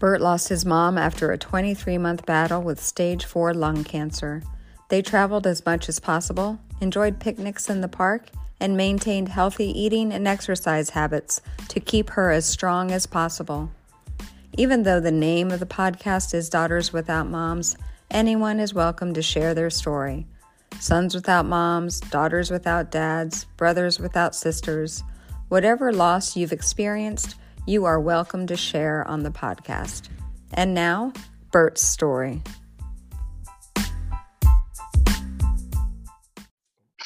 Burt lost his mom after a 23 month battle with stage 4 lung cancer. They traveled as much as possible, enjoyed picnics in the park, and maintained healthy eating and exercise habits to keep her as strong as possible. Even though the name of the podcast is Daughters Without Moms, anyone is welcome to share their story. Sons without moms, daughters without dads, brothers without sisters, whatever loss you've experienced, you are welcome to share on the podcast. And now, Burt's story.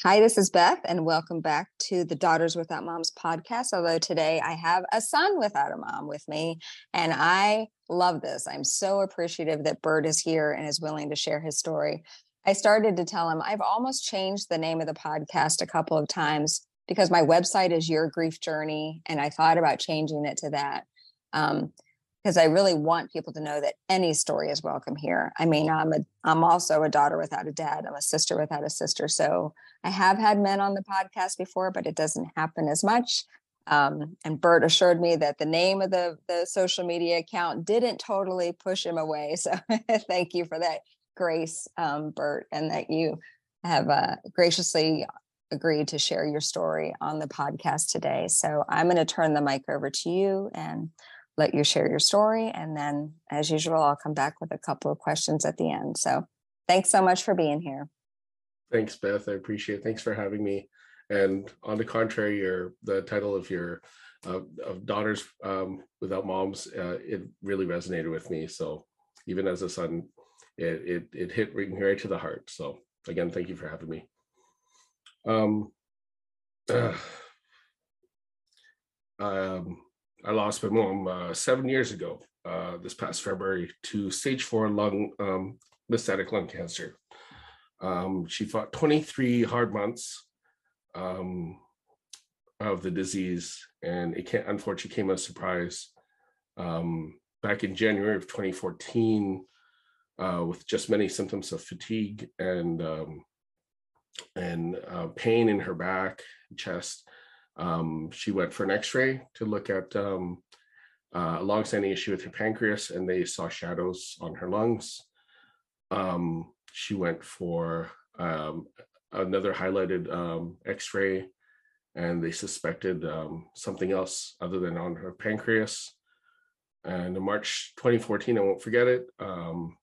Hi, this is Beth, and welcome back to the Daughters Without Moms podcast. Although today I have a son without a mom with me, and I love this. I'm so appreciative that Burt is here and is willing to share his story. I started to tell him I've almost changed the name of the podcast a couple of times because my website is Your Grief Journey, and I thought about changing it to that. Um, because I really want people to know that any story is welcome here. I mean, I'm a I'm also a daughter without a dad. I'm a sister without a sister. So I have had men on the podcast before, but it doesn't happen as much. Um, and Burt assured me that the name of the the social media account didn't totally push him away. So thank you for that grace, um, Burt, and that you have uh, graciously agreed to share your story on the podcast today. So I'm going to turn the mic over to you and let you share your story. And then, as usual, I'll come back with a couple of questions at the end. So thanks so much for being here. Thanks, Beth. I appreciate it. Thanks for having me. And on the contrary, your the title of your uh, of daughters um, without moms, uh, it really resonated with me. So even as a son, it it, it hit right, to the heart. So again, thank you for having me. Um, uh, um, I lost my mom uh, seven years ago, uh, this past February, to stage four lung um, metastatic lung cancer. Um, she fought 23 hard months um, of the disease, and it can't, unfortunately came as a surprise. Um, back in January of 2014, uh, with just many symptoms of fatigue and um, and uh, pain in her back, chest. Um, she went for an X-ray to look at um, uh, a long-standing issue with her pancreas, and they saw shadows on her lungs. Um, she went for um, another highlighted um, X-ray, and they suspected um, something else other than on her pancreas. And in March 2014, I won't forget it. on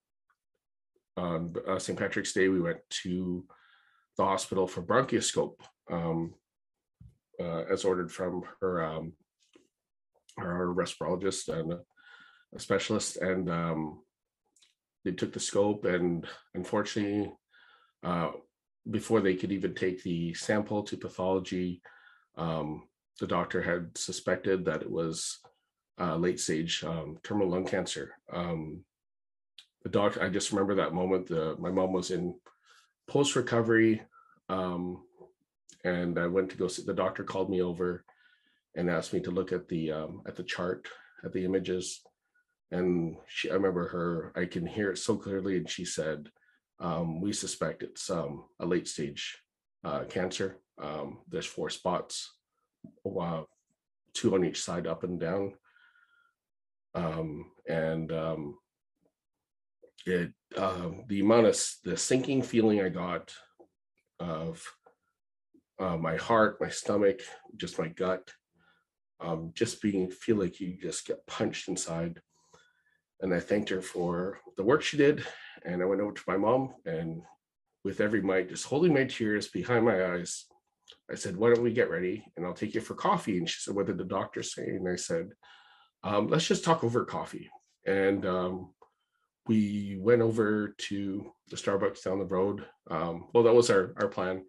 uh, St. Patrick's Day, we went to the hospital for bronchoscope um, uh, as ordered from her um, her respirologist and a specialist and um, they took the scope and unfortunately uh, before they could even take the sample to pathology um, the doctor had suspected that it was uh, late stage um, terminal lung cancer. Um, the doctor i just remember that moment the my mom was in post recovery, um, and I went to go see the doctor. Called me over and asked me to look at the um, at the chart at the images, and she I remember her. I can hear it so clearly, and she said, um, "We suspect it's um, a late stage uh, cancer. Um, there's four spots, uh, two on each side, up and down." Um, and um, it uh, the amount of the sinking feeling I got of uh, my heart, my stomach, just my gut, um, just being feel like you just get punched inside. And I thanked her for the work she did. And I went over to my mom and with every might, just holding my tears behind my eyes, I said, Why don't we get ready and I'll take you for coffee? And she said, What did the doctor say? And I said, um, Let's just talk over coffee. And um, we went over to the Starbucks down the road. Um, well, that was our our plan.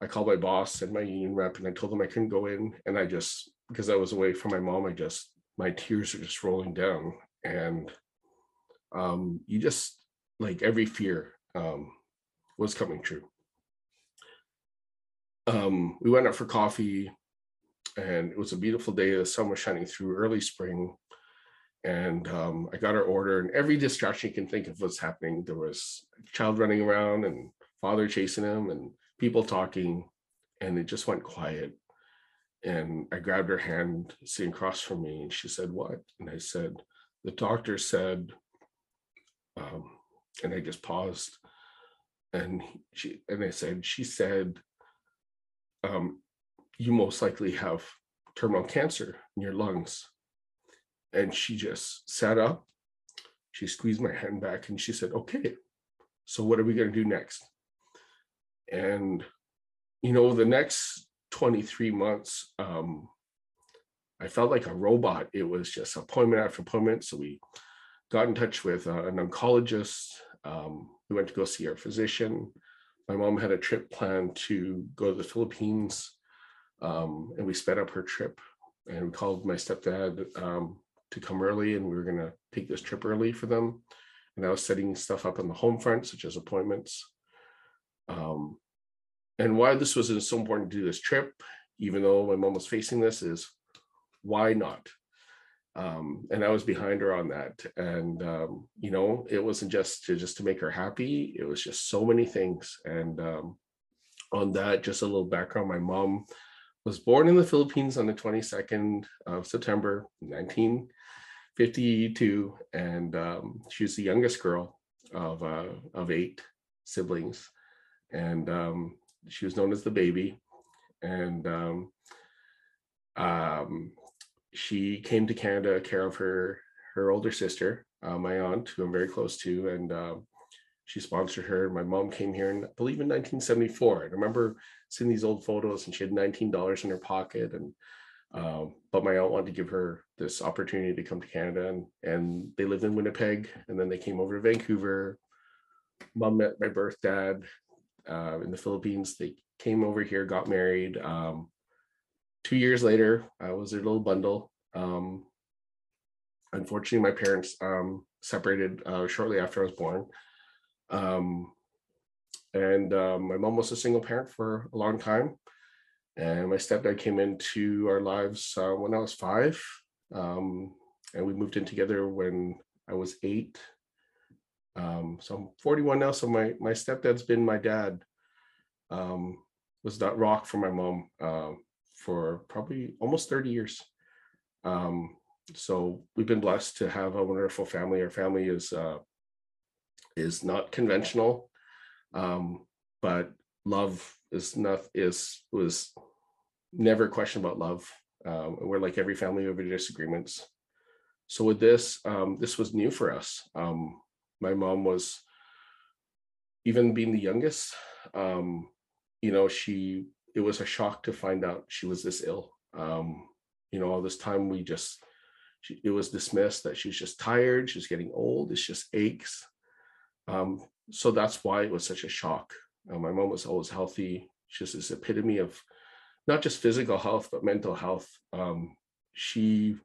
I called my boss and my union rep, and I told them I couldn't go in. And I just because I was away from my mom, I just my tears are just rolling down, and um, you just like every fear um, was coming true. Um, we went out for coffee, and it was a beautiful day. The sun was shining through, early spring and um, I got her order, and every distraction you can think of was happening. There was a child running around, and father chasing him, and people talking, and it just went quiet. And I grabbed her hand, sitting across from me, and she said, "What?" And I said, the doctor said, um, and I just paused, and she and I said, she said, um, you most likely have terminal cancer in your lungs. And she just sat up, she squeezed my hand back, and she said, okay, so what are we going to do next? And you know, the next 23 months, um, I felt like a robot. It was just appointment after appointment. So we got in touch with uh, an oncologist. Um, we went to go see our physician. My mom had a trip planned to go to the Philippines, um, and we sped up her trip. And we called my stepdad um, to come early, and we were going to take this trip early for them. And I was setting stuff up on the home front, such as appointments. Um, and why this was so important to do this trip, even though my mom was facing this, is why not? Um, and I was behind her on that. And um, you know, it wasn't just to just to make her happy. It was just so many things. And um, on that, just a little background: my mom was born in the Philippines on the 22nd of September, 1952, and um, she was the youngest girl of uh, of eight siblings. And um, she was known as the baby. And um, um, she came to Canada, care of her her older sister, uh, my aunt, who I'm very close to, and um, she sponsored her. My mom came here, in, I believe, in 1974. I remember seeing these old photos, and she had $19 in her pocket. And um, but my aunt wanted to give her this opportunity to come to Canada, and and they lived in Winnipeg, and then they came over to Vancouver. Mom met my birth dad uh, in the Philippines. They came over here, got married. Um, two years later, I was their little bundle. Um, unfortunately, my parents um, separated uh, shortly after I was born. Um, and um, my mom was a single parent for a long time. And my stepdad came into our lives uh, when I was five. Um, and we moved in together when I was eight. Um, so I'm 41 now. So my my stepdad's been my dad. Um, was that rock for my mom uh, for probably almost 30 years. Um, so we've been blessed to have a wonderful family. Our family is uh, is not conventional, um, but love is not is was never question about love. Um, we're like every family over disagreements. So with this, um, this was new for us. Um, my mom was, even being the youngest, um, you know, she it was a shock to find out she was this ill. Um, you know, all this time we just she, it was dismissed that she's just tired, she's getting old, it's just aches. Um, so that's why it was such a shock. Uh, my mom was always healthy. She's this epitome of not just physical health, but mental health. Um, she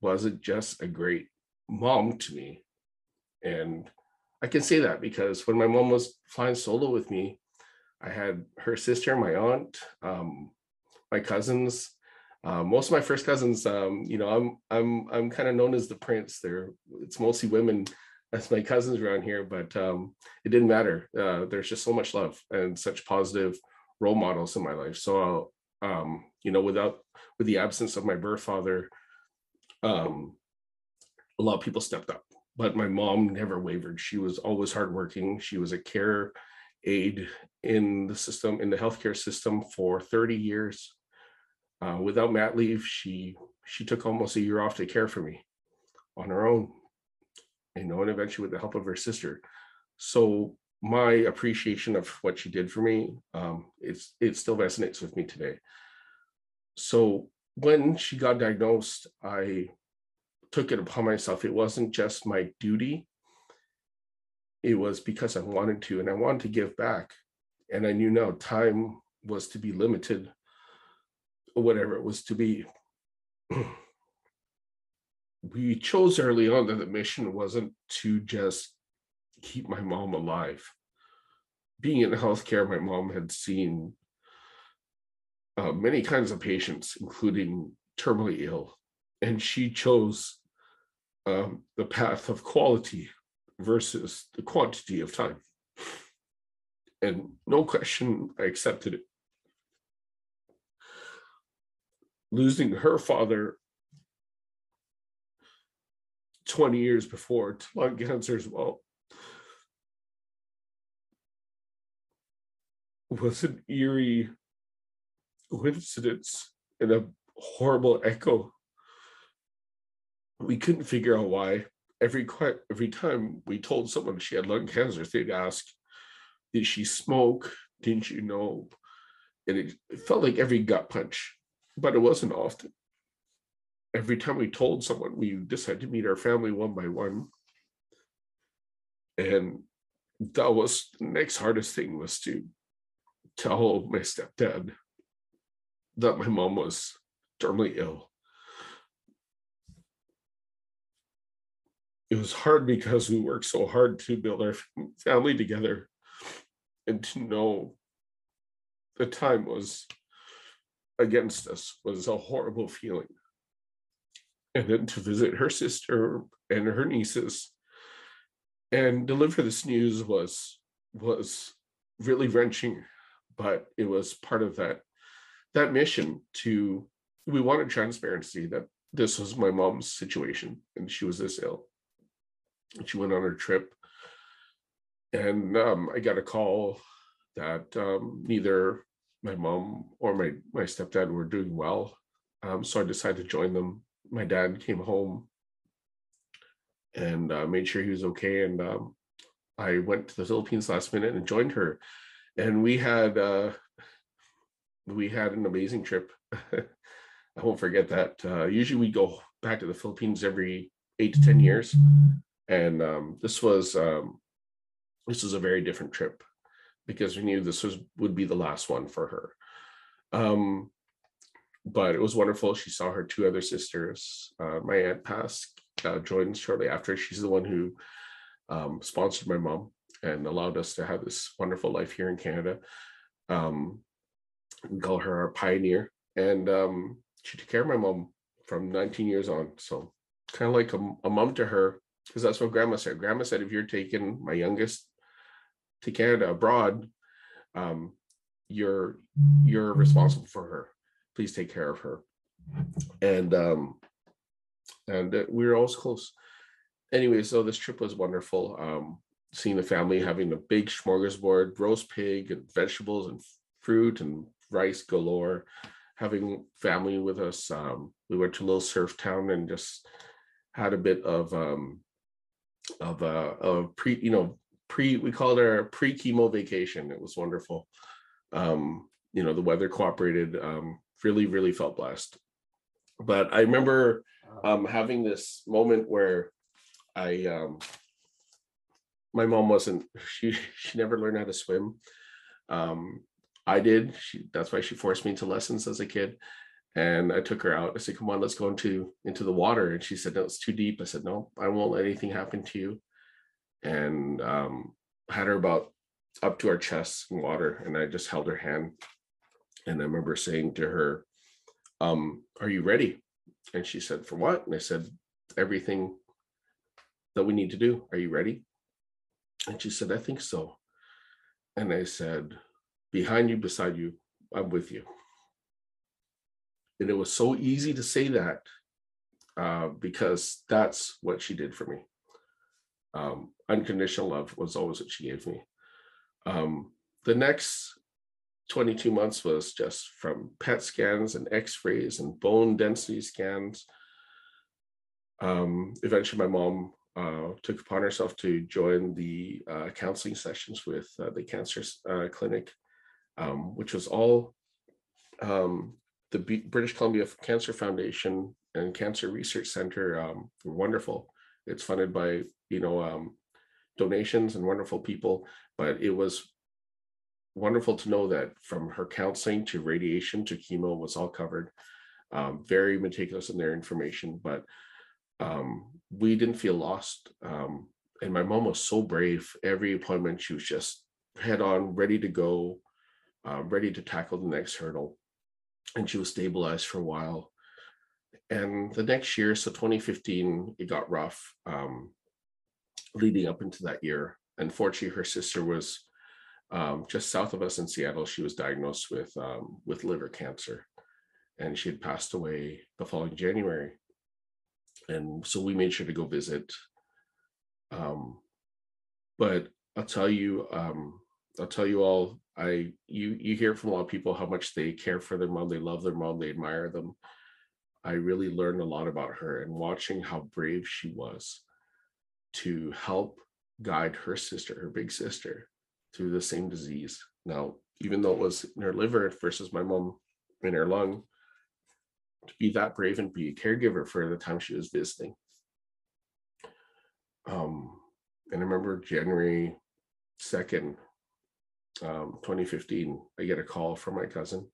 wasn't just a great mom to me. And I can say that because when my mom was flying solo with me, I had her sister, my aunt, um, my cousins. Uh, most of my first cousins, um, you know, I'm I'm I'm kind of known as the prince. They're it's mostly women as my cousins around here, but um, it didn't matter. Uh, there's just so much love and such positive role models in my life. So, um, you know, without with the absence of my birth father, um, a lot of people stepped up. But my mom never wavered. She was always hardworking. She was a care aide in the system, in the healthcare system for 30 years. Uh, without mat leave, she she took almost a year off to care for me on her own, you know, and eventually with the help of her sister. So my appreciation of what she did for me, um, it's it still resonates with me today. So when she got diagnosed, I took it upon myself. It wasn't just my duty it was because I wanted to and I wanted to give back. And I knew now time was to be limited, or whatever it was to be. we chose early on that the mission wasn't to just keep my mom alive. Being in healthcare, my mom had seen uh, many kinds of patients, including terminally ill, and she chose um, the path of quality versus the quantity of time. And no question, I accepted it. Losing her father 20 years before to lung cancer as well. Was an eerie coincidence and a horrible echo. We couldn't figure out why. Every every time we told someone she had lung cancer, they'd ask, "Did she smoke? Didn't you know?" And it, it felt like every gut punch, but it wasn't often. Every time we told someone, we decided to meet our family one by one. And that was the next hardest thing was to tell my stepdad that my mom was terminally ill. It was hard because we worked so hard to build our family together and to know the time was against us was a horrible feeling. And then to visit her sister and her nieces and deliver this news was was really wrenching, but it was part of that that mission to we wanted transparency that this was my mom's situation and she was this ill. And she went on her trip. And um, I got a call that um, neither my mom or my, my stepdad were doing well. Um, so I decided to join them. My dad came home and uh, made sure he was okay. And um, I went to the Philippines last minute and joined her. And we had uh, we had an amazing trip. I won't forget that. Uh, usually we go back to the Philippines every eight to ten years, and um, this was um, this was a very different trip because we knew this was would be the last one for her. Um, but it was wonderful. She saw her two other sisters. Uh, my aunt passed, uh, joined shortly after. She's the one who um, sponsored my mom and allowed us to have this wonderful life here in Canada. Um, we call her our pioneer, and um, she took care of my mom from 19 years on. So kind of like a, a mom to her, because that's what grandma said. Grandma said, if you're taking my youngest to Canada abroad, um, you're you're responsible for her. Please take care of her. And um, and uh, we were always close. Anyway, so this trip was wonderful. Um, seeing the family having a big smorgasbord, roast pig and vegetables and fruit and rice galore, having family with us. Um, we went to a little surf town and just had a bit of um, of uh, of pre, you know, pre. We called our pre chemo vacation. It was wonderful. Um, you know, the weather cooperated. Um, really, really felt blessed. But I remember um, having this moment where I um, my mom wasn't she she never learned how to swim um I did. She, that's why she forced me into lessons as a kid. And I took her out. I said, "Come on, let's go into into the water." And she said, "No, it's too deep." I said, "No, I won't let anything happen to you." And um, had her about up to our chests in water, and I just held her hand. And I remember saying to her, um, "Are you ready?" And she said, "For what?" And I said, "Everything that we need to do. Are you ready?" And she said, "I think so." And I said, behind you, beside you, I'm with you. And it was so easy to say that uh, because that's what she did for me. Um, unconditional love was always what she gave me. Um, the next 22 months was just from PET scans and x rays and bone density scans. Um, eventually, my mom uh, took upon herself to join the uh, counseling sessions with uh, the cancer uh, clinic um, which was all um, the B- British Columbia Cancer Foundation and Cancer Research Center um, were wonderful. It's funded by you know um, donations and wonderful people, but it was wonderful to know that from her counseling to radiation to chemo was all covered. Um, very meticulous in their information, but um, we didn't feel lost. Um, and my mom was so brave. Every appointment, she was just head on, ready to go uh, ready to tackle the next hurdle. And she was stabilized for a while. And the next year, so 2015, it got rough um, leading up into that year. Unfortunately, her sister was um, just south of us in Seattle. She was diagnosed with um, with liver cancer, and she had passed away the following January. And so we made sure to go visit. Um, but I'll tell you, um, I'll tell you all. I you you hear from a lot of people how much they care for their mom, they love their mom, they admire them. I really learned a lot about her and watching how brave she was to help guide her sister, her big sister, through the same disease. Now, even though it was in her liver versus my mom in her lung, to be that brave and be a caregiver for the time she was visiting. Um, and I remember January 2nd, um, 2015, I get a call from my cousin.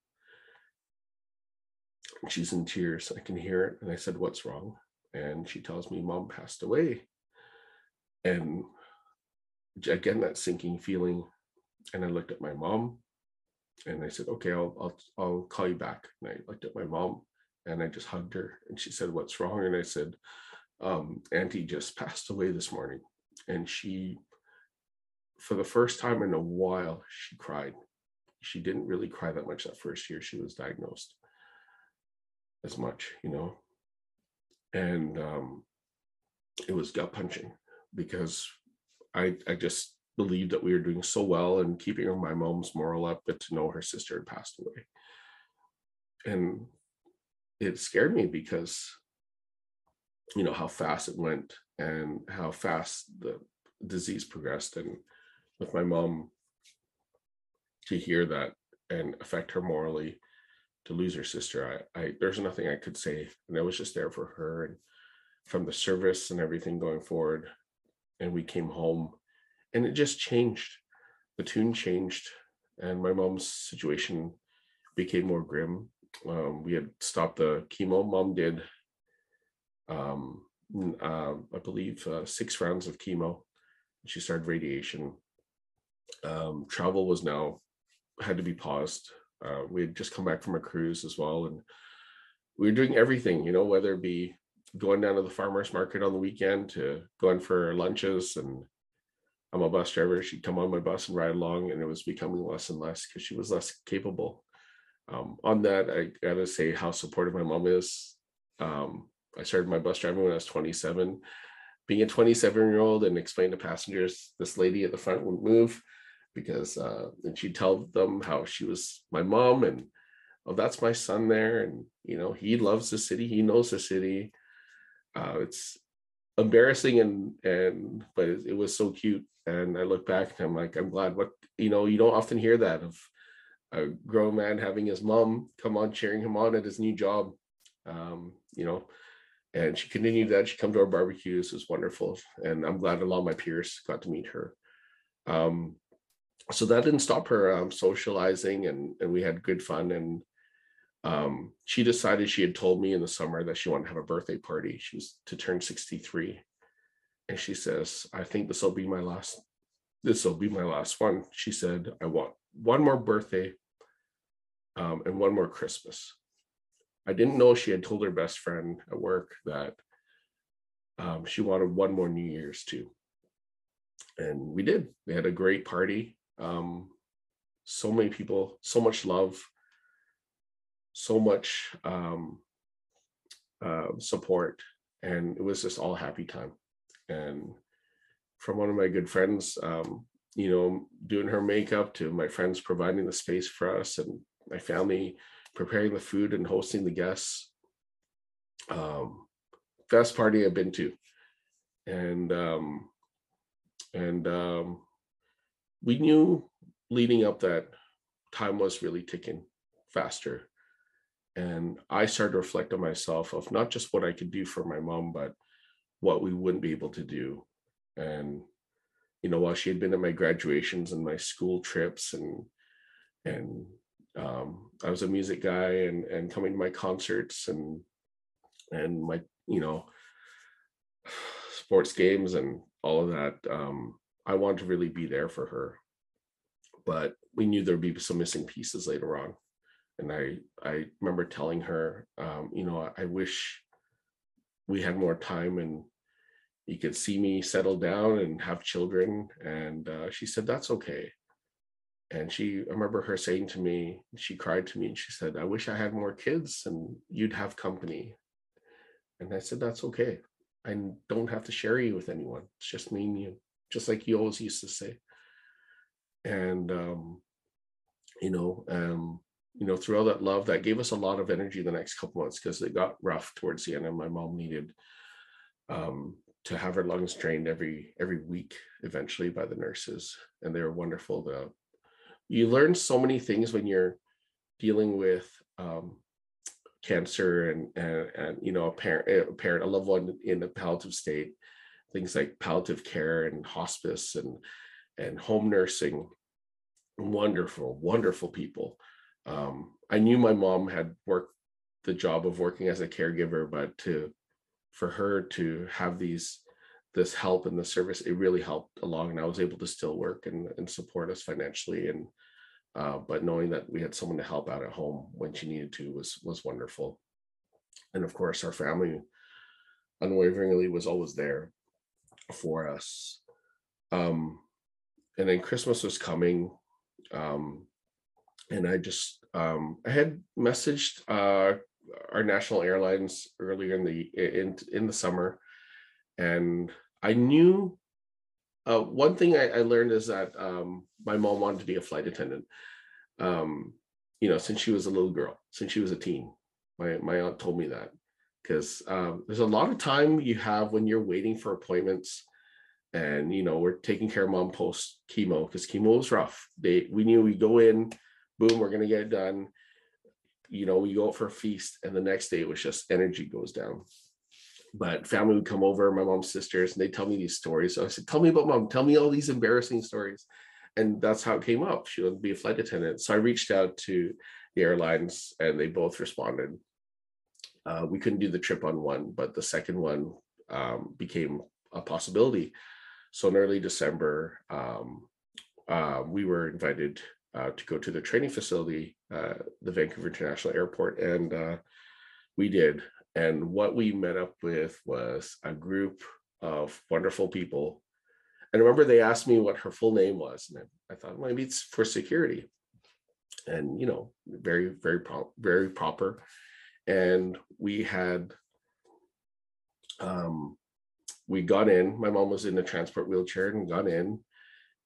She's in tears. I can hear it. And I said, What's wrong? And she tells me mom passed away. And again, that sinking feeling. And I looked at my mom and I said, Okay, I'll I'll I'll call you back. And I looked at my mom and I just hugged her and she said, What's wrong? And I said, um, Auntie just passed away this morning. And she, for the first time in a while, she cried. She didn't really cry that much that first year she was diagnosed as much, you know. And um, it was gut punching because I I just believed that we were doing so well and keeping my mom's moral up, but to know her sister had passed away. And it scared me because you know how fast it went and how fast the disease progressed. And with my mom to hear that and affect her morally to lose her sister I, I there's nothing i could say. And i was just there for her and from the service and everything going forward. And we came home and it just changed. The tune changed and my mom's situation became more grim um, we had stopped the chemo mom did um, uh, I believe uh, six rounds of chemo. She started radiation. Um, travel was now had to be paused. Uh, we had just come back from a cruise as well, and we were doing everything, you know, whether it be going down to the farmers market on the weekend to going for lunches and I'm a bus driver. She'd come on my bus and ride along, and it was becoming less and less because she was less capable. Um, on that, I gotta say how supportive my mom is. Um, I started my bus driving when I was 27. Being a 27 year old and explain to passengers, this lady at the front wouldn't move because, uh, and she'd tell them how she was my mom and, oh, that's my son there. And, you know, he loves the city, he knows the city. Uh, it's embarrassing and, and, but it, it was so cute. And I look back and I'm like, I'm glad what, you know, you don't often hear that of a grown man having his mom come on, cheering him on at his new job. Um, you know, and she continued that. She come to our barbecues. It was wonderful, and I'm glad a lot of my peers got to meet her. Um, so that didn't stop her um, socializing, and and we had good fun. And um, she decided she had told me in the summer that she wanted to have a birthday party. She was to turn 63, and she says, "I think this will be my last. This will be my last one." She said, "I want one more birthday, um, and one more Christmas." I didn't know she had told her best friend at work that um, she wanted one more New Year's too. And we did. We had a great party. Um, so many people, so much love, so much um, uh, support. And it was just all happy time. And from one of my good friends, um, you know, doing her makeup to my friends providing the space for us and my family preparing the food and hosting the guests. Um, best party I've been to, and um, and um, we knew leading up that time was really ticking faster, and I started to reflect on myself of not just what I could do for my mom, but what we wouldn't be able to do, and you know while she had been at my graduations and my school trips and and um, I was a music guy and and coming to my concerts and and my you know sports games and all of that. Um, I wanted to really be there for her, but we knew there'd be some missing pieces later on. And I I remember telling her, um, you know, I wish we had more time and you could see me settle down and have children. And uh, she said, that's okay and she i remember her saying to me she cried to me and she said i wish i had more kids and you'd have company And I said, That's okay. I don't have to share you with anyone. It's just me and you, just like you always used to say. And um, you know, um, you know, through all that love, that gave us a lot of energy the next couple months because it got rough towards the end, and my mom needed um, to have her lungs drained every every week eventually by the nurses, and they were wonderful. The you learn so many things when you're dealing with um, cancer and, and and you know a parent a parent a loved one in a palliative state things like palliative care and hospice and and home nursing wonderful wonderful people um, i knew my mom had worked the job of working as a caregiver but to for her to have these this help and the service it really helped along and i was able to still work and, and support us financially and uh, but knowing that we had someone to help out at home when she needed to was was wonderful. And of course our family unwaveringly was always there for us. Um and then christmas was coming um and i just um i had messaged uh our national airlines earlier in the in in the summer and i knew uh, one thing I, I, learned is that um, my mom wanted to be a flight attendant. Um, you know, since she was a little girl, since she was a teen, my my aunt told me that because um, there's a lot of time you have when you're waiting for appointments, and you know we're taking care of mom post chemo because chemo was rough. They we knew we go in, boom, we're gonna get it done. You know, we go out for a feast, and the next day it was just energy goes down but family would come over, my mom's sisters, and they tell me these stories. So I said, Tell me about mom, tell me all these embarrassing stories. And that's how it came up. She would be a flight attendant. So I reached out to the airlines and they both responded. Uh, we couldn't do the trip on one, but the second one um, became a possibility. So in early December, um, uh, we were invited uh, to go to the training facility, uh, the Vancouver International Airport, and uh, we did. And what we met up with was a group of wonderful people. And remember, they asked me what her full name was, and I, I thought maybe it's for security. And you know, very, very, pro- very proper. And we had, um, we got in. My mom was in a transport wheelchair and got in,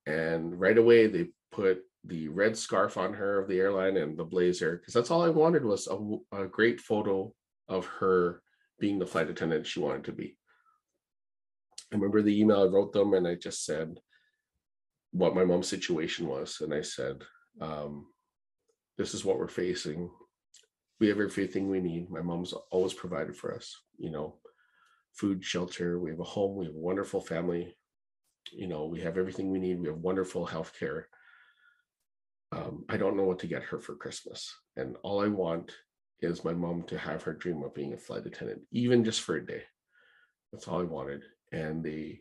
and right away they put the red scarf on her of the airline and the blazer because that's all I wanted was a, a great photo of her being the flight attendant she wanted to be. I remember the email I wrote them and I just said what my mom's situation was. And I said, um, this is what we're facing. We have everything we need. My mom's always provided for us, you know, food, shelter. We have a home. We have a wonderful family. You know, we have everything we need. We have wonderful health care. Um, I don't know what to get her for Christmas. And all I want is my mom to have her dream of being a flight attendant, even just for a day. That's all I wanted. And they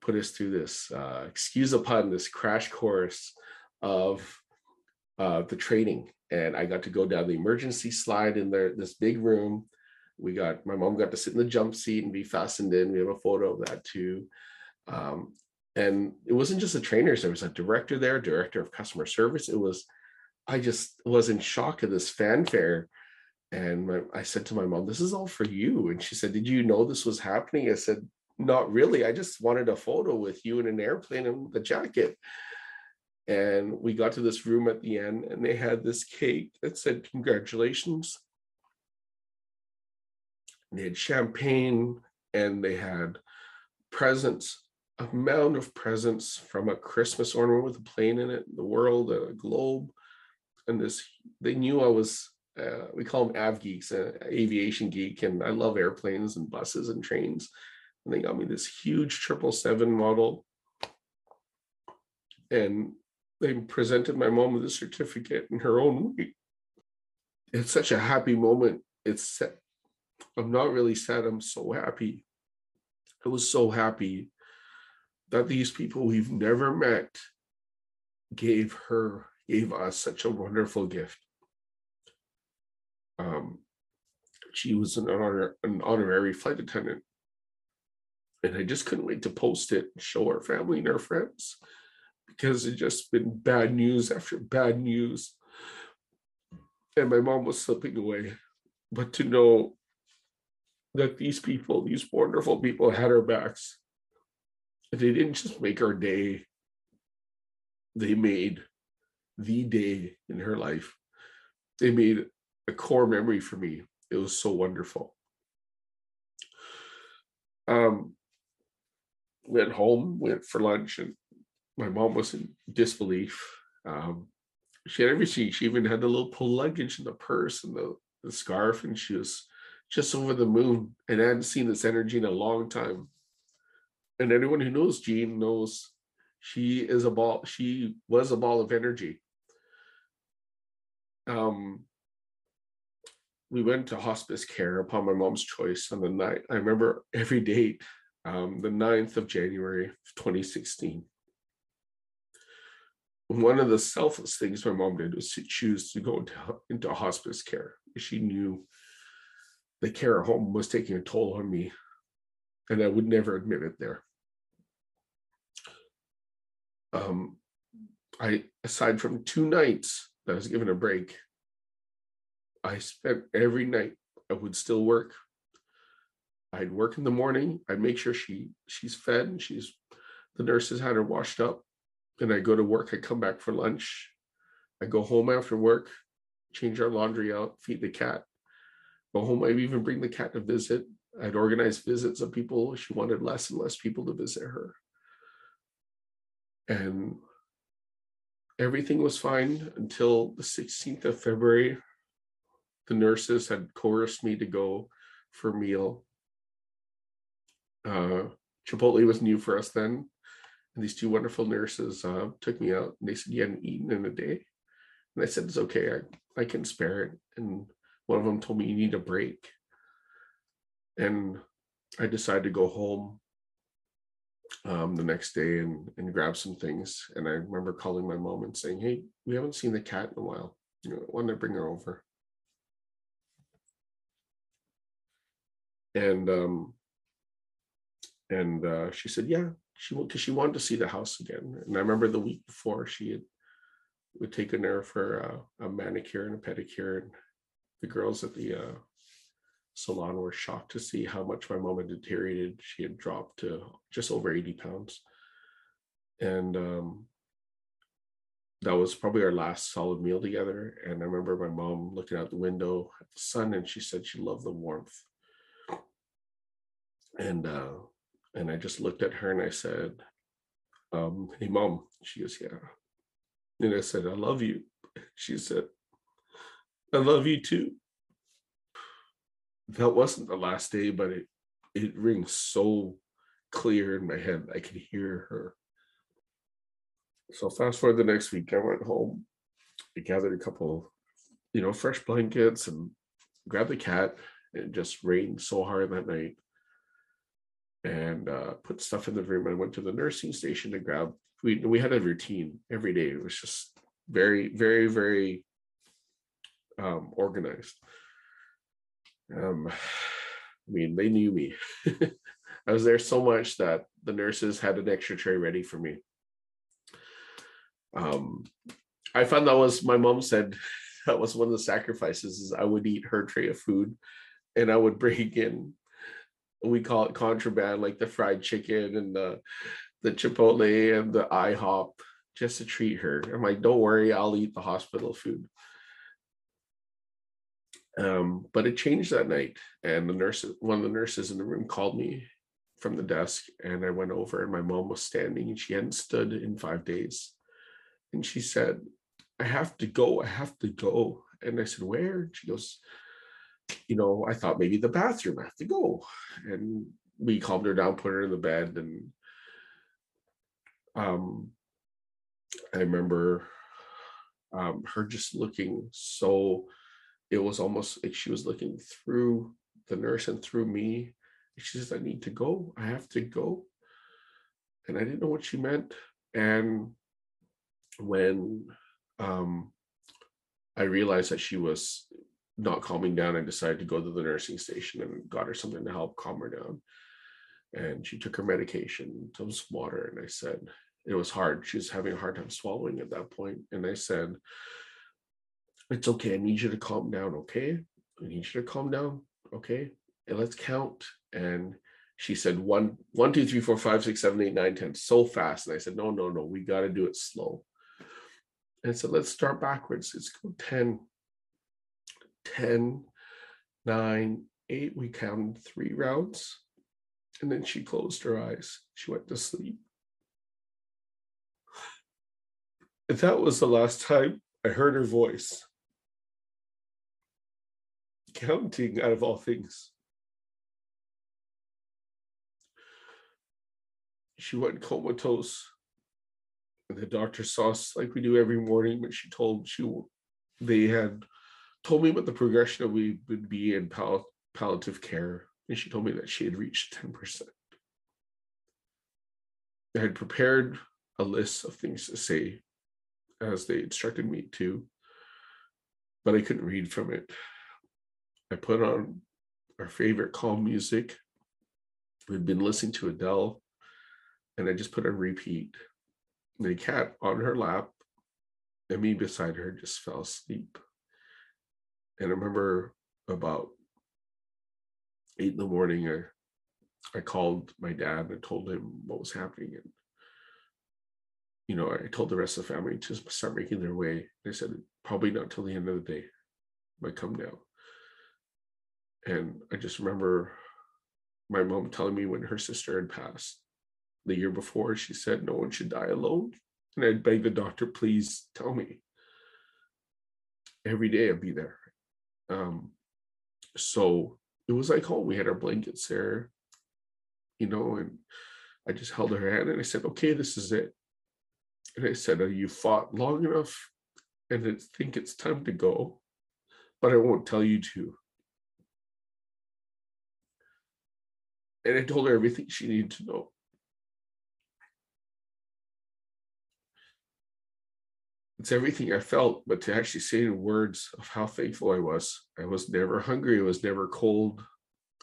put us through this, uh, excuse a pun, this crash course of uh, the training. And I got to go down the emergency slide in there, this big room. We got my mom got to sit in the jump seat and be fastened in. We have a photo of that too. Um, and it wasn't just the trainers, there was a director there, director of customer service. It was, I just was in shock of this fanfare and my, I said to my mom, "This is all for you." And she said, "Did you know this was happening?" I said, "Not really. I just wanted a photo with you in an airplane and the jacket." And we got to this room at the end, and they had this cake that said, "Congratulations." They had champagne, and they had presents, amount of presents from a Christmas ornament with a plane in it, the world, a globe, and this. They knew I was uh, we call them av geeks uh, aviation geek and i love airplanes and buses and trains. And they got me this huge triple seven model. And they presented my mom with a certificate in her own way. It's such a happy moment. It's i'm not really sad i'm so happy. I was so happy that these people we've never met gave her gave us such a wonderful gift um, she was an, honor, an honorary flight attendant. And I just couldn't wait to post it and show our family and our friends because it just been bad news after bad news. And my mom was slipping away. But to know that these people, these wonderful people had our backs. They didn't just make our day, they made the day in her life. They made a core memory for me. It was so wonderful. Um, went home, went for lunch, and my mom was in disbelief. Um, she had everything. She even had the little pull luggage and the purse and the, the scarf, and she was just over the moon. And I hadn't seen this energy in a long time. And anyone who knows Jean knows she is a ball, she was a ball of energy. Um, we went to hospice care upon my mom's choice on the night. I remember every date, um, the 9th of January 2016. One of the selfless things my mom did was to choose to go into, into hospice care. She knew the care at home was taking a toll on me, and I would never admit it there. Um, I, aside from two nights that I was given a break, I spent every night I would still work. I'd work in the morning. I'd make sure she she's fed and she's the nurses had her washed up. And I go to work. I come back for lunch. I go home after work, change our laundry out, feed the cat. Go home. I'd even bring the cat to visit. I'd organize visits of people. She wanted less and less people to visit her. And everything was fine until the 16th of February the nurses had coerced me to go for a meal. Uh, Chipotle was new for us then. And these two wonderful nurses uh, took me out and they said, You hadn't eaten in a day. And I said, It's okay, I, I can spare it. And one of them told me, You need a break. And I decided to go home um, the next day and, and grab some things. And I remember calling my mom and saying, Hey, we haven't seen the cat in a while. You know, I wanted to bring her over. and um and uh she said yeah she because she wanted to see the house again and i remember the week before she had would taken her for a, a manicure and a pedicure and the girls at the uh salon were shocked to see how much my mom had deteriorated she had dropped to just over 80 pounds and um that was probably our last solid meal together and i remember my mom looking out the window at the sun and she said she loved the warmth and uh and I just looked at her and I said, um, hey mom. She goes, Yeah. And I said, I love you. She said, I love you too. That wasn't the last day, but it it rings so clear in my head. I can hear her. So fast forward the next week, I went home. I gathered a couple, you know, fresh blankets and grabbed the cat. It just rained so hard that night and uh, put stuff in the room. I went to the nursing station to grab. We we had a routine every day. It was just very, very, very um, organized. Um, I mean, they knew me. I was there so much that the nurses had an extra tray ready for me. Um, I found that was my mom said that was one of the sacrifices is I would eat her tray of food and I would bring in we call it contraband, like the fried chicken and the the Chipotle and the IHOP, just to treat her. I'm like, don't worry, I'll eat the hospital food. Um, but it changed that night, and the nurse, one of the nurses in the room, called me from the desk, and I went over, and my mom was standing, and she hadn't stood in five days, and she said, "I have to go, I have to go," and I said, "Where?" She goes, you know, I thought maybe the bathroom, I have to go. And we calmed her down, put her in the bed, and um I remember um her just looking so it was almost like she was looking through the nurse and through me. She says, I need to go. I have to go. And I didn't know what she meant. And when um I realized that she was not calming down, I decided to go to the nursing station and got her something to help calm her down. And she took her medication, some water, and I said, it was hard. She was having a hard time swallowing at that point. And I said, It's okay. I need you to calm down. Okay. I need you to calm down. Okay. And let's count. And she said one, one, two, three, four, five, six, seven, eight, nine, ten, so fast. And I said, no, no, no, we got to do it slow. And so let's start backwards. Let's go 10, 10, 9, 8. We counted three rounds. And then she closed her eyes. She went to sleep. That was the last time I heard her voice. Counting out of all things. She went comatose. And the doctor saw us like we do every morning, but she told she they had told me what the progression of we would be in pal- palliative care. And she told me that she had reached 10%. I had prepared a list of things to say as they instructed me to, but I couldn't read from it. I put on our favorite calm music. We'd been listening to Adele, and I just put on repeat. The cat on her lap and me beside her just fell asleep. And I remember about eight in the morning, I, I called my dad and told him what was happening. And, you know, I told the rest of the family to start making their way. They said, probably not till the end of the day, might come down. And I just remember my mom telling me when her sister had passed the year before, she said, no one should die alone. And I'd beg the doctor, please tell me. Every day I'd be there. Um, so it was like home. We had our blankets there, you know, and I just held her hand and I said, okay, this is it. And I said, you fought long enough and I think it's time to go, but I won't tell you to. And I told her everything she needed to know. It's everything I felt, but to actually say in words of how thankful I was. I was never hungry, I was never cold,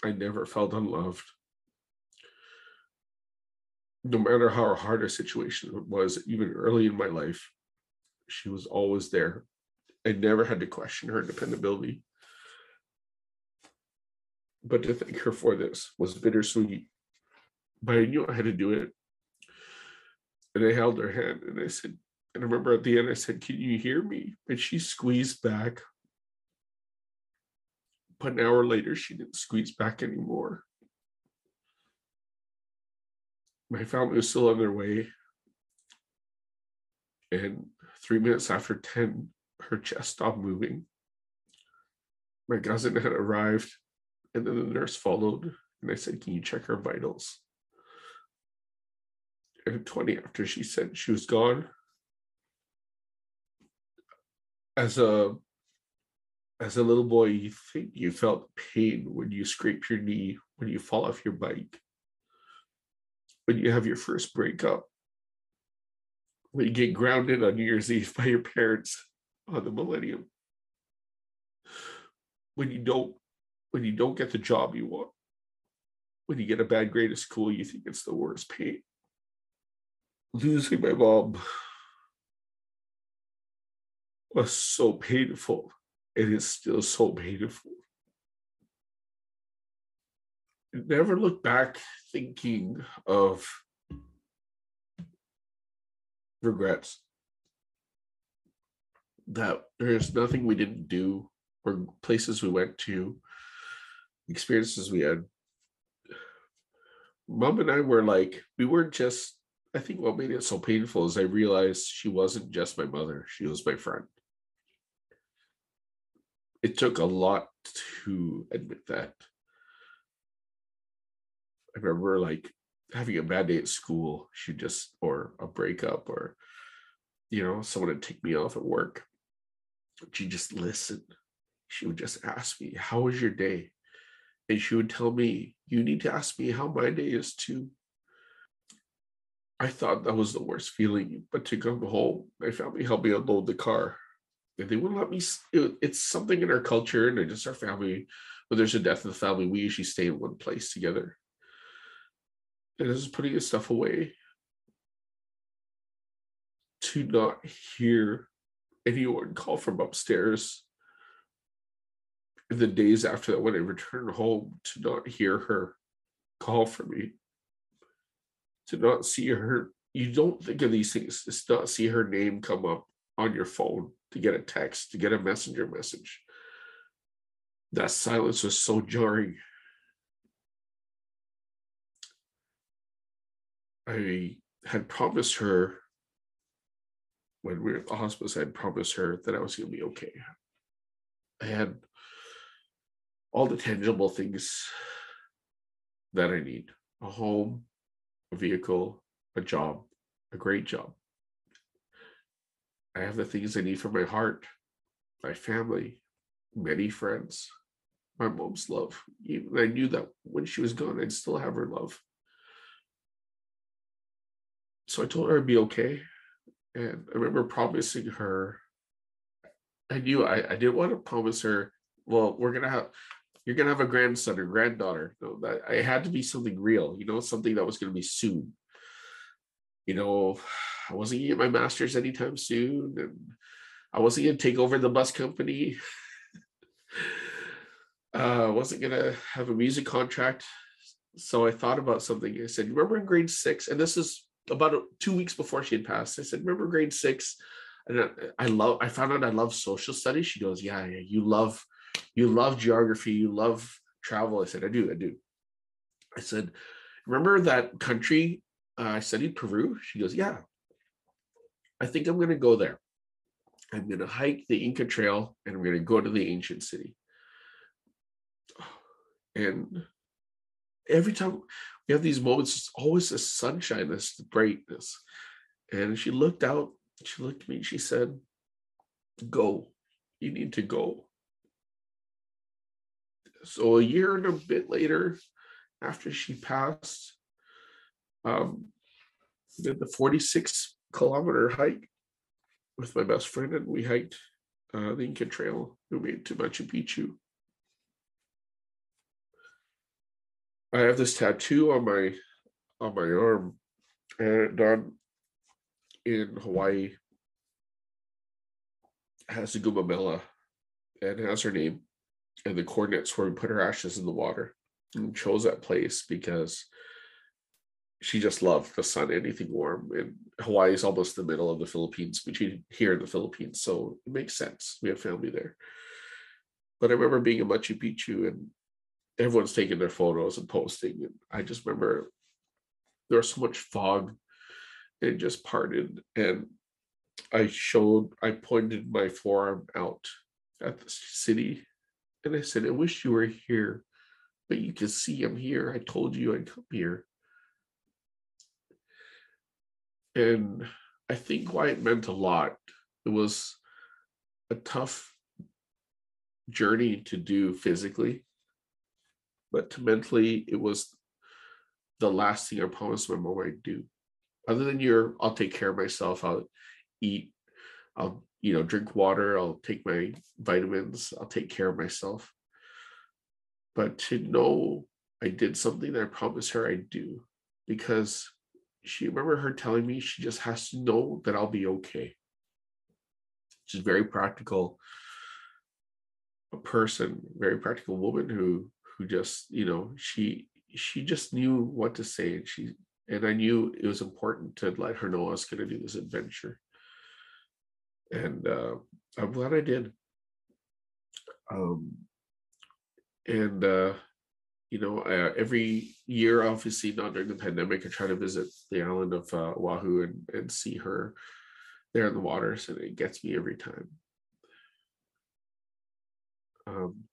I never felt unloved. No matter how hard a situation was, even early in my life, she was always there. I never had to question her dependability. But to thank her for this was bittersweet. But I knew I had to do it. And I held her hand and I said, and I remember at the end I said, Can you hear me? And she squeezed back. But an hour later, she didn't squeeze back anymore. My family was still on their way. And three minutes after 10, her chest stopped moving. My cousin had arrived, and then the nurse followed. And I said, Can you check her vitals? And 20 after she said she was gone, as a as a little boy, you think you felt pain when you scrape your knee, when you fall off your bike, when you have your first breakup, when you get grounded on New Year's Eve by your parents on the millennium, when you don't when you don't get the job you want, when you get a bad grade at school, you think it's the worst pain. Losing my mom was so painful. It is still so painful. Never look back thinking of regrets. That there's nothing we didn't do, or places we went to, experiences we had. Mom and I were like, we weren't just, I think what made it so painful is I realized she wasn't just my mother, she was my friend it took a lot to admit that. I remember like having a bad day at school, she just or a breakup or you know, someone would take me off at work. She just listened. She would just ask me, How was your day? And she would tell me, You need to ask me how my day is too. I thought that was the worst feeling, but to come home, my family helped me unload the car And they wouldn't let me. It, it's something in our culture and just our family. When there's a death in the family, we usually stay in one place together. And this is putting his stuff away. To not hear anyone call from upstairs in the days after that, when I returned home, to not hear her call for me, to not see her, you don't think of these things, to not see her name come up on your phone, to get a text, to get a messenger message. That silence was so jarring. I had promised her when we were at the hospice, I had promised her that I was going to be okay. I had all the tangible things that I need a home, a vehicle, a job, a great job. I have the things I need for my heart, my family, many friends, my mom's love. Even I knew that when she was gone, I'd still have her love. So I told her I'd be okay. And I remember promising her, I knew I, I didn't want to promise her, well, we're gonna have you're gonna have a grandson or granddaughter. No, that I had to be something real, you know, something that was gonna be soon. You know, I wasn't gonna get my master's anytime soon, and I wasn't gonna take over the bus company. uh, wasn't gonna have a music contract. So I thought about something. I said, remember in grade six, and this is about two weeks before she had passed. I said, remember grade six? And I, I love, I found out I love social studies. She goes, yeah, yeah, you love, you love geography, you love travel. I said, I do, I do. I said, remember that country uh, I studied Peru? She goes, yeah. I think I'm going to go there. I'm going to hike the Inca Trail and I'm going to go to the ancient city. And every time we have these moments, it's always this sunshine, this brightness. And she looked out, she looked at me, she said, Go. You need to go. So a year and a bit later, after she passed, um, did the 46 kilometer hike with my best friend, and we hiked uh, the Inca Trail. We made to Machu Picchu. I have this tattoo on my on my arm, and done in Hawaii. Has a Gumamela and has her name and the coordinates where we put her ashes in the water. And chose that place because she just loved the sun, anything warm. And Hawaii is almost the middle of the Philippines, between here in the Philippines. So it makes sense. We have family there. But I remember being in Machu Picchu and everyone's taking their photos and posting. And I just remember there was so much fog and just parted. And I showed, I pointed my forearm out at the city and I said, I wish you were here, but you can see I'm here. I told you I'd come here. And I think why it meant a lot, it was a tough journey to do physically but to mentally it was the last thing I promised my mom I'd do. Other than your, I'll take care of myself. I'll eat. I'll you know drink water. I'll take my vitamins. I'll take care of myself. But to know I did something that I promised her I'd do, because she remember her telling me she just has to know that I'll be okay. She's very practical a person, very practical woman who who just you know she she just knew what to say and she and i knew it was important to let her know i was going to do this adventure and uh, i'm glad i did um and uh you know every year obviously not during the pandemic i try to visit the island of uh, oahu and and see her there in the waters and it gets me every time um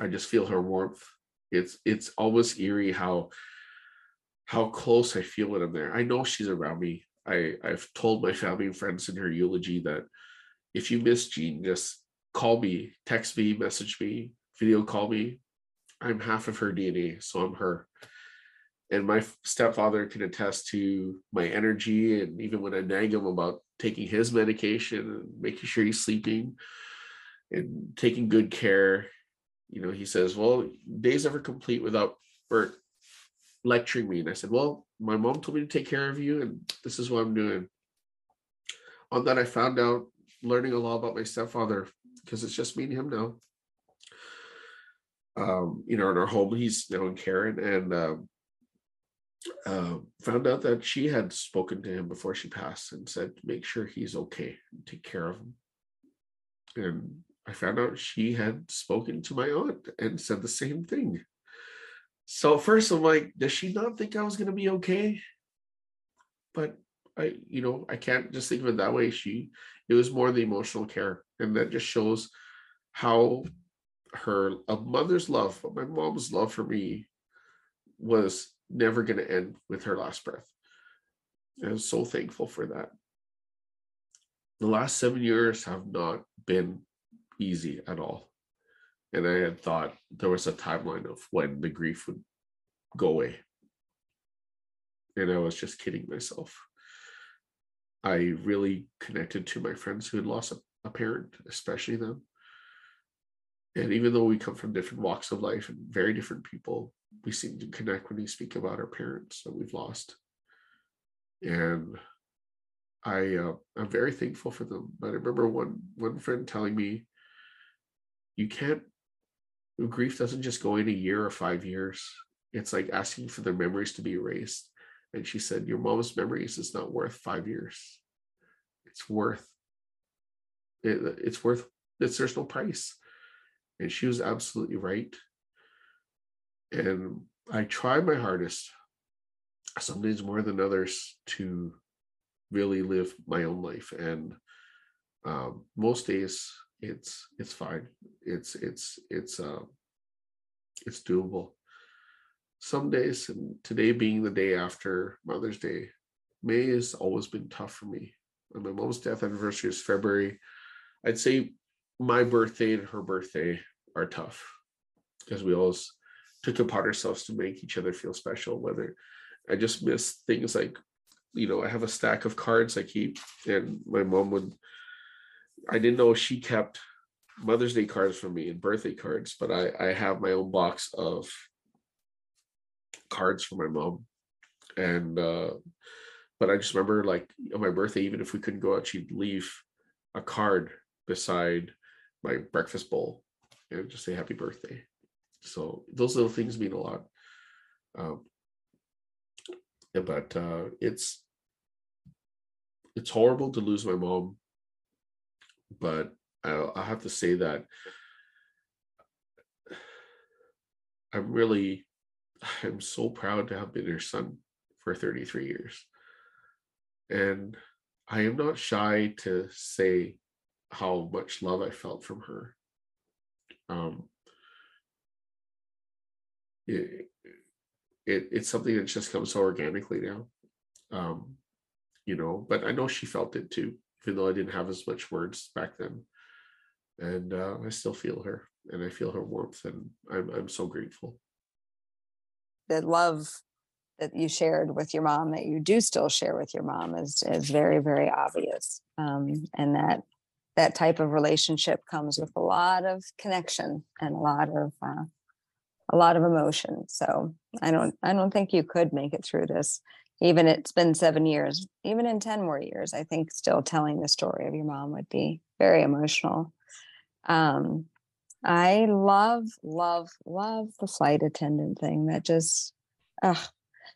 I just feel her warmth. It's it's almost eerie how how close I feel when I'm there. I know she's around me. I I've told my family and friends in her eulogy that if you miss Jean, just call me, text me, message me, video call me. I'm half of her DNA, so I'm her. And my stepfather can attest to my energy, and even when I nag him about taking his medication and making sure he's sleeping and taking good care, you know, he says, Well, days never complete without Burt lecturing me. And I said, Well, my mom told me to take care of you, and this is what I'm doing. On that, I found out learning a lot about my stepfather because it's just me and him now. um, you know, in our home. He's now in Karen, and um, uh, found out that she had spoken to him before she passed and said, "Make sure he's okay, take care of him." And I found out she had spoken to my aunt and said the same thing. So first, I'm like, does she not think I was to be okay? But I, you know, I can't just think of it that way. She, it was more the emotional care, and that just shows how her a mother's love, my mom's love for me, was never to end with her last breath. I'm so thankful for that. The last seven years have not been easy at all. And I had thought there was a timeline of when the grief would go away. And I was just kidding myself. I really connected to my friends who had lost a, a parent, especially them. And even though we come from different walks of life and very different people, we seem to connect when we speak about our parents that we've lost. And I uh, I'm very thankful for them. But I remember one one friend telling me, you can't grief doesn't just go in a year or five years. It's like asking for their memories to be erased. And she said, Your mom's memories is not worth five years. It's worth it, it's worth it's there's no price. And she was absolutely right. And I try my hardest, some days more than others, to really live my own life. And um, most days it's it's fine. It's it's it's uh, it's doable. Some days, and today being the day after Mother's Day, May has always been tough for me. And my mom's death anniversary is February. I'd say my birthday and her birthday are tough because we always took upon ourselves to make each other feel special. Whether I just miss things like, you know, I have a stack of cards I keep, and my mom would I didn't know she kept Mother's Day cards for me and birthday cards, but I, I have my own box of cards for my mom. And uh but I just remember like on my birthday, even if we couldn't go out, she'd leave a card beside my breakfast bowl and just say happy birthday. So those little things mean a lot. Um, but uh, it's it's horrible to lose my mom but I, I have to say that I'm really, I'm so proud to have been her son for 33 years. And I am not shy to say how much love I felt from her. Um, it, it it's something that just comes so organically now. Um, you know, but I know she felt it too even though I didn't have as much words back then. And uh, I still feel her and I feel her warmth and I'm I'm so grateful. The love that you shared with your mom that you do still share with your mom is is very, very obvious. Um, and that that type of relationship comes with a lot of connection and a lot of uh, a lot of emotion. So I don't I don't think you could make it through this even it's been seven years, even in 10 more years, I think still telling the story of your mom would be very emotional. Um, I love, love, love the flight attendant thing. That just, uh,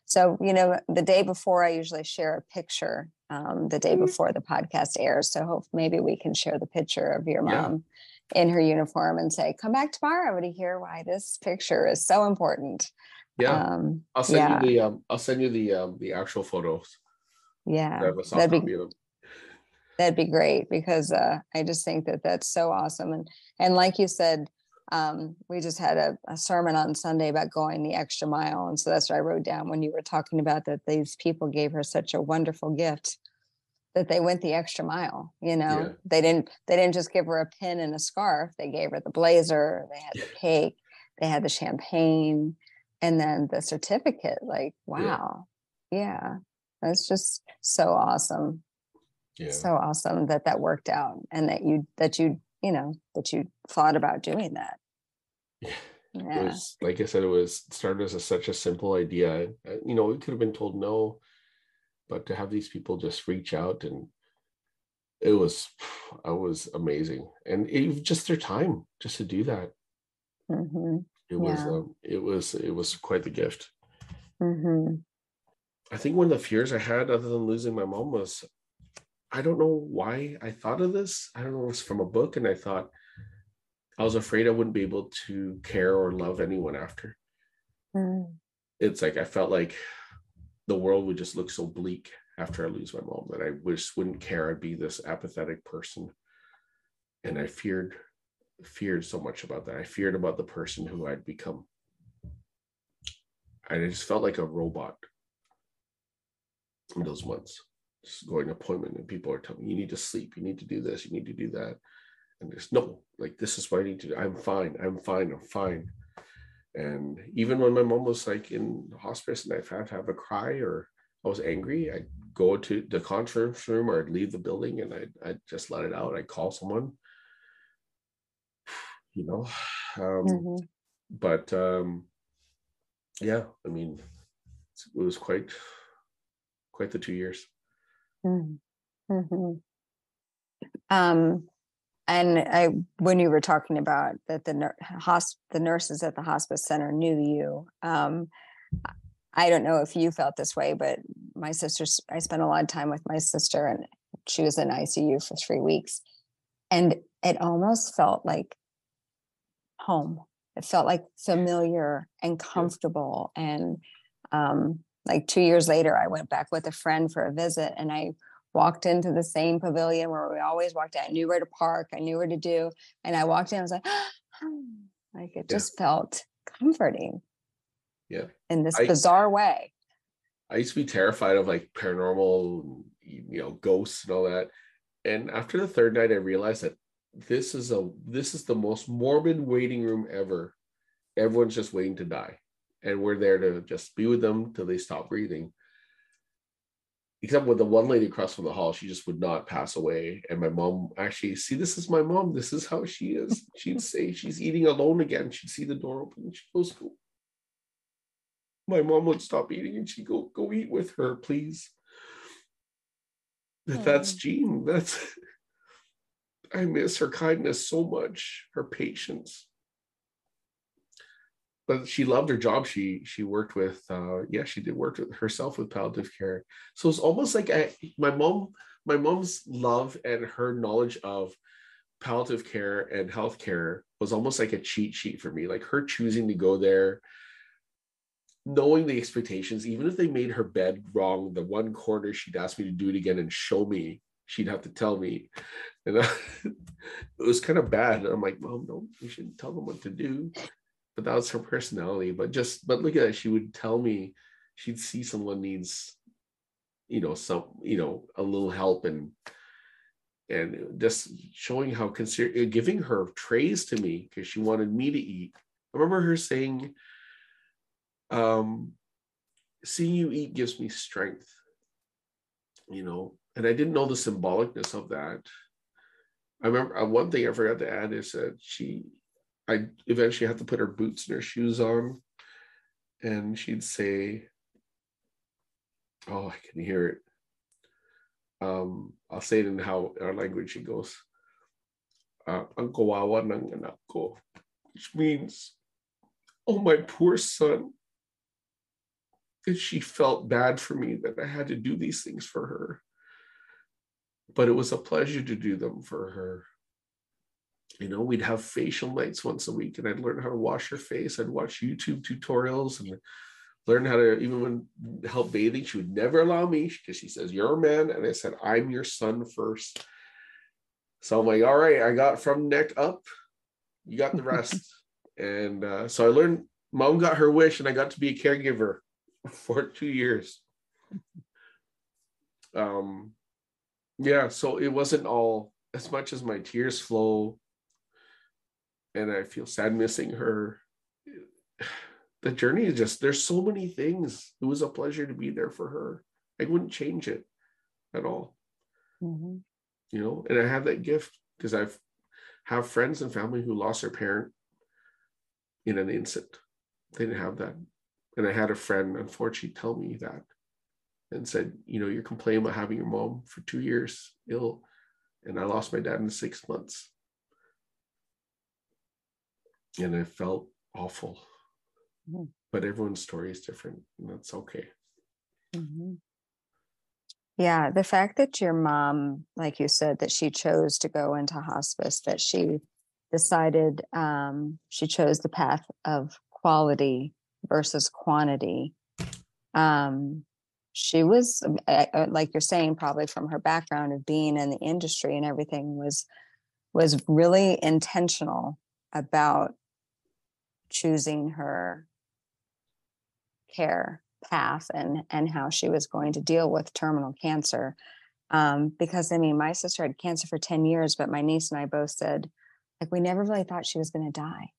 so, you know, the day before, I usually share a picture um, the day mm-hmm. before the podcast airs. So, hope maybe we can share the picture of your mom yeah. in her uniform and say, come back tomorrow to hear why this picture is so important. Yeah, um, I'll send yeah. you the um, I'll send you the um, the actual photos. Yeah, that'd be that'd be great because uh, I just think that that's so awesome and and like you said, um, we just had a, a, sermon on Sunday about going the extra mile, and so that's what I wrote down when you were talking about that. These people gave her such a wonderful gift that they went the extra mile. You know, yeah. they didn't they didn't just give her a pin and a scarf. They gave her the blazer. They had the cake. They had the champagne and then the certificate like wow. Yeah. yeah, that's just so awesome. Yeah. so awesome that that worked out and that you that you you know that you thought about doing that. Yeah, yeah. It was, like i said it was started as a, such a simple idea. Uh, you know we could have been told no but to have these people just reach out and it was it was amazing. And it, just their time just to do that. Hmm It was Yeah. um, it was it was quite the gift. hmm I think one of the fears I had, other than losing my mom, was I don't know why I thought of this. I don't know, it was from a book, and I thought I was afraid I wouldn't be able to care or love anyone after. mm It's like I felt like the world would just look so bleak after I lose my mom that I just wouldn't care. I'd be this apathetic person. And I feared, feared so much about that. I feared about the person who I'd become. I just felt like a robot in those months. Just going to appointment and people are telling me, you need to sleep, you need to do this, you need to do that. And there's no, like, this is what I need to do. I'm fine, I'm fine, I'm fine. And even when my mom was like in hospice and I've had to have a cry or I was angry, I'd go to the conference room or I'd leave the building and I'd, I'd just let it out. I'd call someone, you know. Um, Mhm. But um, yeah, I mean, it was quite, quite the two years. Mm-hmm. Um, and I, when you were talking about that the nur- hosp- the nurses at the hospice center knew you, um, I don't know if you felt this way, but my sister I spent a lot of time with my sister and she was in ICU for three weeks. And it almost felt like home. It felt like familiar and comfortable. And um, like two years later, I went back with a friend for a visit and I walked into the same pavilion where we always walked in. I knew where to park, I knew where to do. And I walked in, I was like, like it Yeah. just felt comforting Yeah. in this I- bizarre way. I used to be terrified of like paranormal, you know, ghosts and all that. And after the third night, I realized that this is a this is the most morbid waiting room ever. Everyone's just waiting to die, and we're there to just be with them till they stop breathing. Except with the one lady across from the hall, she just would not pass away. And my mom actually, see, this is my mom. This is how she is. She'd say she's eating alone again. She'd see the door open. and She goes, go, my mom would stop eating and she'd go, go eat with her, please. That- That's hmm. Jean. That's I miss her kindness so much, her patience. But she loved her job. She she worked with uh yeah, she did work with herself with palliative care. So it's almost like I, my mom, my mom's love and her knowledge of palliative care and healthcare was almost like a cheat sheet for me. Like her choosing to go there, knowing the expectations, even if they made her bed wrong, the one corner she'd ask me to do it again and show me, she'd have to tell me. And I- it was kind of bad. And I'm like, Mom, no, you shouldn't tell them what to do. But that was her personality. But just, but look at that. She would tell me she'd see someone needs, you know, some, you know, a little help and and just showing how consider giving her trays to me because she wanted me to eat. I remember her saying, um, seeing you eat gives me strength, you know, and I didn't know the symbolicness of that. I remember uh, one thing I forgot to add is that she, I eventually had to put her boots and her shoes on, and she'd say, "Oh, I can hear it." Um, I'll say it in how our language it goes. Ang kawawa ng which means, "Oh, my poor son." And she felt bad for me that I had to do these things for her but it was a pleasure to do them for her. You know, we'd have facial nights once a week, and I'd learn how to wash her face. I'd watch YouTube tutorials and learn how to even when help bathing. She would never allow me because she says, You're a man. And I said, I'm your son first. So I'm like, All right, I got from neck up, you got the rest. and uh, so I learned, mom got her wish, and I got to be a caregiver for two years. Um, yeah so it wasn't all as much as my tears flow and i feel sad missing her the journey is just there's so many things. It was a pleasure to be there for her. I wouldn't change it at all. Mhm. you know and i have that gift because i've have friends and family who lost their parent in an instant. They didn't have that. And i had a friend unfortunately tell me that and said you know you're complaining about having your mom for two years ill and i lost my dad in six months and I felt awful. Mhm. But everyone's story is different, and that's okay. Mhm. Yeah, the fact that your mom, like you said, that she chose to go into hospice, that she decided um, she chose the path of quality versus quantity. Um, she was, um, like you're saying, probably from her background of being in the industry and everything, was was really intentional about choosing her care path and and how she was going to deal with terminal cancer. Um because i mean my sister had cancer for 10 years but my niece and i both said like we never really thought she was going to die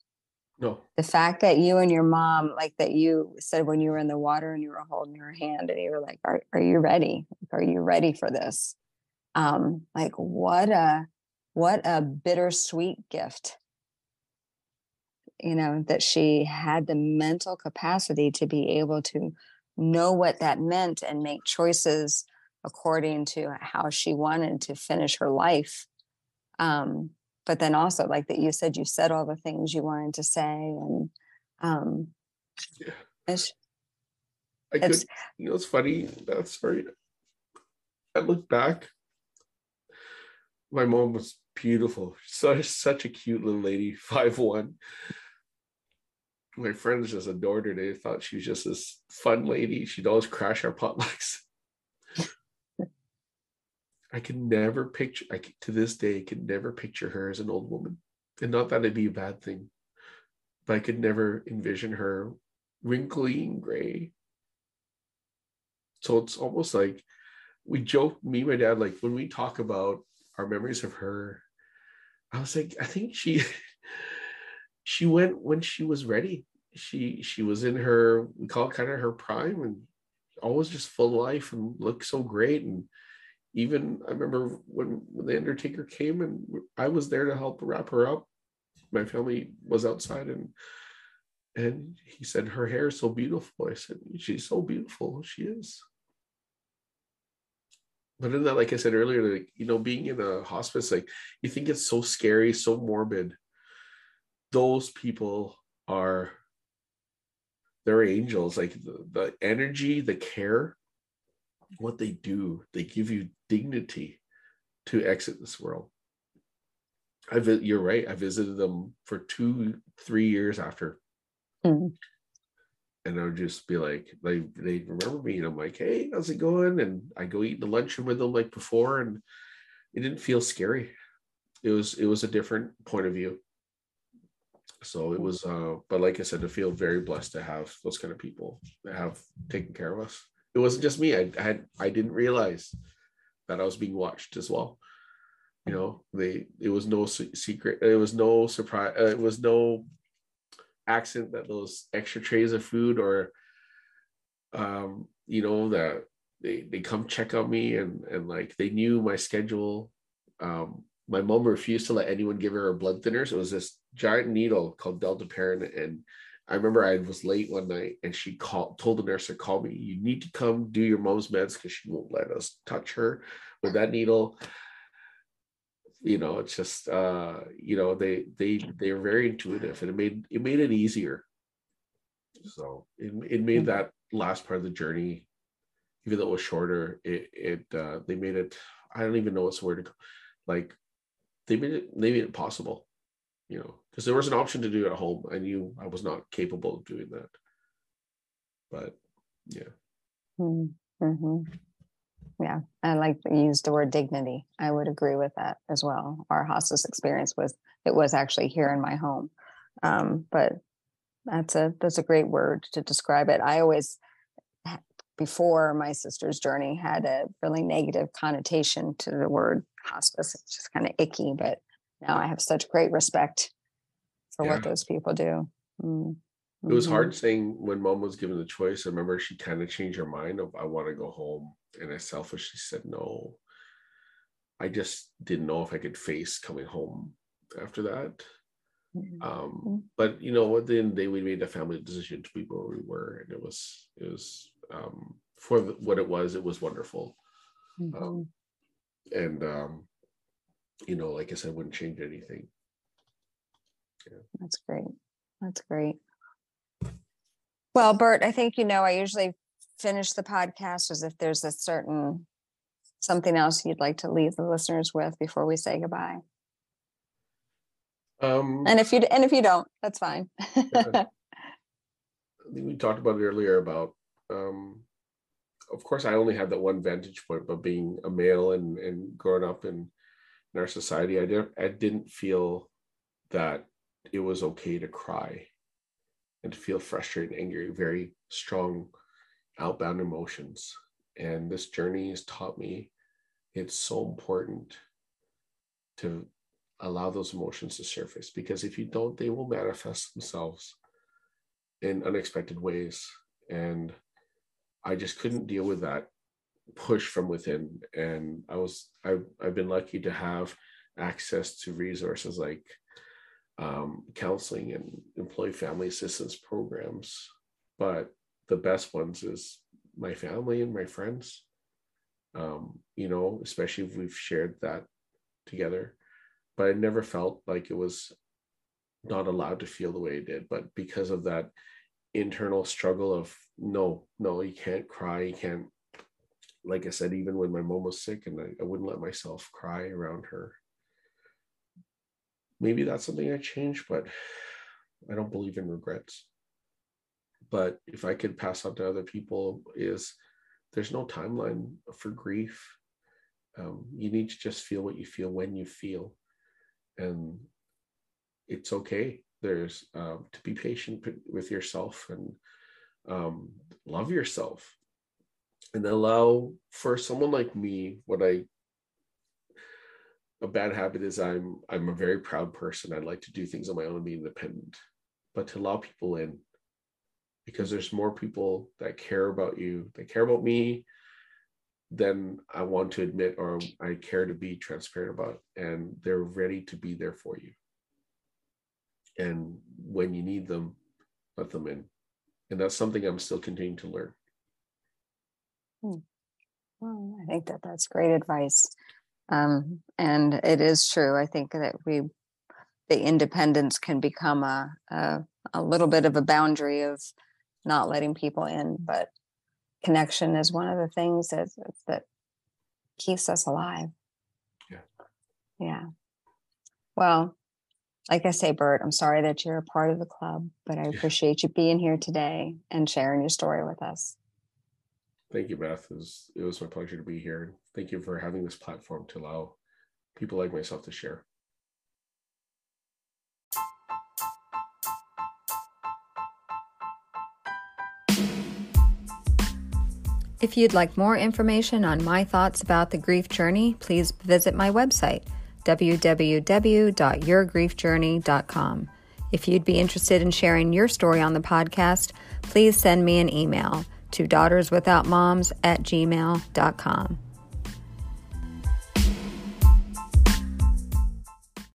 No, the fact that you and your mom like that you said when you were in the water and you were holding her hand and you were like are, are you ready? Are you ready for this? Um like what a what a bittersweet gift. You know that she had the mental capacity to be able to know what that meant and make choices according to how she wanted to finish her life. Um but then also like that you said you said all the things you wanted to say and um Yeah. it's, I could. it's You know, it's funny. that's very I look back. My mom was beautiful. Such such a cute little lady, five one. My friends just adored her. They thought she was just this fun lady. She'd always crash our potlucks. I can never picture. I can, to this day can never picture her as an old woman, and not that it'd be a bad thing, but I could never envision her wrinkly and gray. So it's almost like we joke, me and my dad, like when we talk about our memories of her, I was like, I think she she went when she was ready. She she was in her we call it kind of her prime and always just full life and looked so great. And even I remember when, when the Undertaker came and I was there to help wrap her up. My family was outside and and he said her hair is so beautiful. I said, She's so beautiful. She is but in that, like I said earlier, like you know, being in a hospice, like you think it's so scary, so morbid. Those people are they're angels. Like the, the energy, the care, what they do, they give you dignity to exit this world. I vi- you're right. I visited them for two, three years after mm, and I would just be like, they they remember me, and I'm like, hey, how's it going? And I go eat the luncheon with them like before, and it didn't feel scary. It was it was a different point of view. So it was, uh, but like I said, I feel very blessed to have those kind of people that have taken care of us. It wasn't just me. I, I had I didn't realize that I was being watched as well. You know, they it was no secret. It was no surprise. Uh, it was no accident that those extra trays of food or um you know that they they come check on me and and like they knew my schedule um my mom refused to let anyone give her a blood thinners it was this giant needle called dalteparin and i remember i was late one night and she called told the nurse to call me you need to come do your mom's meds because she won't let us touch her with that needle. You know it's just uh you know they they they're very intuitive and it made it made it easier. So it, it made that last part of the journey even though it was shorter it it uh they made it i don't even know what's the word to like they made it they made it possible you know because there was an option to do it at home. I knew i was not capable of doing that. But yeah. Mm, mhm. yeah i like to use the word dignity. I would agree with that as well. Our hospice experience was it was actually here in my home. Um but that's a that's a great word to describe it. I always before my sister's journey had a really negative connotation to the word hospice. It's just kind of icky but now i have such great respect for Yeah. what those people do Mm, It was hard saying when mom was given the choice. I remember she kind of changed her mind of I want to go home. And I selfishly said no. I just didn't know if I could face coming home after that. Mhm. Um, Mm. but you know, at the end of the day, we made a family decision to be where we were, and it was it was um, for the, what it was. It was wonderful, Mhm. and um, you know, like I said, wouldn't change anything. That's great. That's great. Well, Burt, I think you know I usually finish the podcast as if there's a certain something else you'd like to leave the listeners with before we say goodbye. Um, And if you and if you don't, that's fine. I think we talked about it earlier about um of course I only had that one vantage point, but being a male and and growing up in, in our society, I didn't I didn't feel that it was okay to cry and to feel frustrated and angry, very strong outbound emotions. And this journey has taught me it's so important to allow those emotions to surface because if you don't, they will manifest themselves in unexpected ways. And I just couldn't deal with that push from within. And I was, I've, I've been lucky to have access to resources like um, counseling and employee family assistance programs. But the best ones is my family and my friends. Um, you know, especially if we've shared that together. But I never felt like it was not allowed to feel the way it did. But because of that internal struggle of no, no, you can't cry, you can't. Like I said, even when my mom was sick, and I, I wouldn't let myself cry around her. Maybe that's something I changed, but I don't believe in regrets. But if I could pass on to other people, is there's no timeline for grief. Um, you need to just feel what you feel when you feel, and it's okay. There's um, to be patient with yourself and um, love yourself, and allow for someone like me. What I a bad habit is I'm I'm a very proud person. I'd like to do things on my own and be independent, but to allow people in because there's more people that care about you, that care about me than I want to admit or I care to be transparent about. And they're ready to be there for you. And when you need them, let them in. And that's something I'm still continuing to learn. Hmm. Well, I think that that's great advice. Um, and it is true. I think that we, the independence can become a, a, a little bit of a boundary of not letting people in, but connection is one of the things that that keeps us alive. Yeah. Yeah. Well, like I say, Burt, I'm sorry that you're a part of the club, but I appreciate you being here today and sharing your story with us. Thank you, Beth. It was, it was my pleasure to be here. Thank you for having this platform to allow people like myself to share. If you'd like more information on my thoughts about the grief journey, please visit my website, www.yourgriefjourney.com. If you'd be interested in sharing your story on the podcast, please send me an email to daughterswithoutmoms at gmail.com.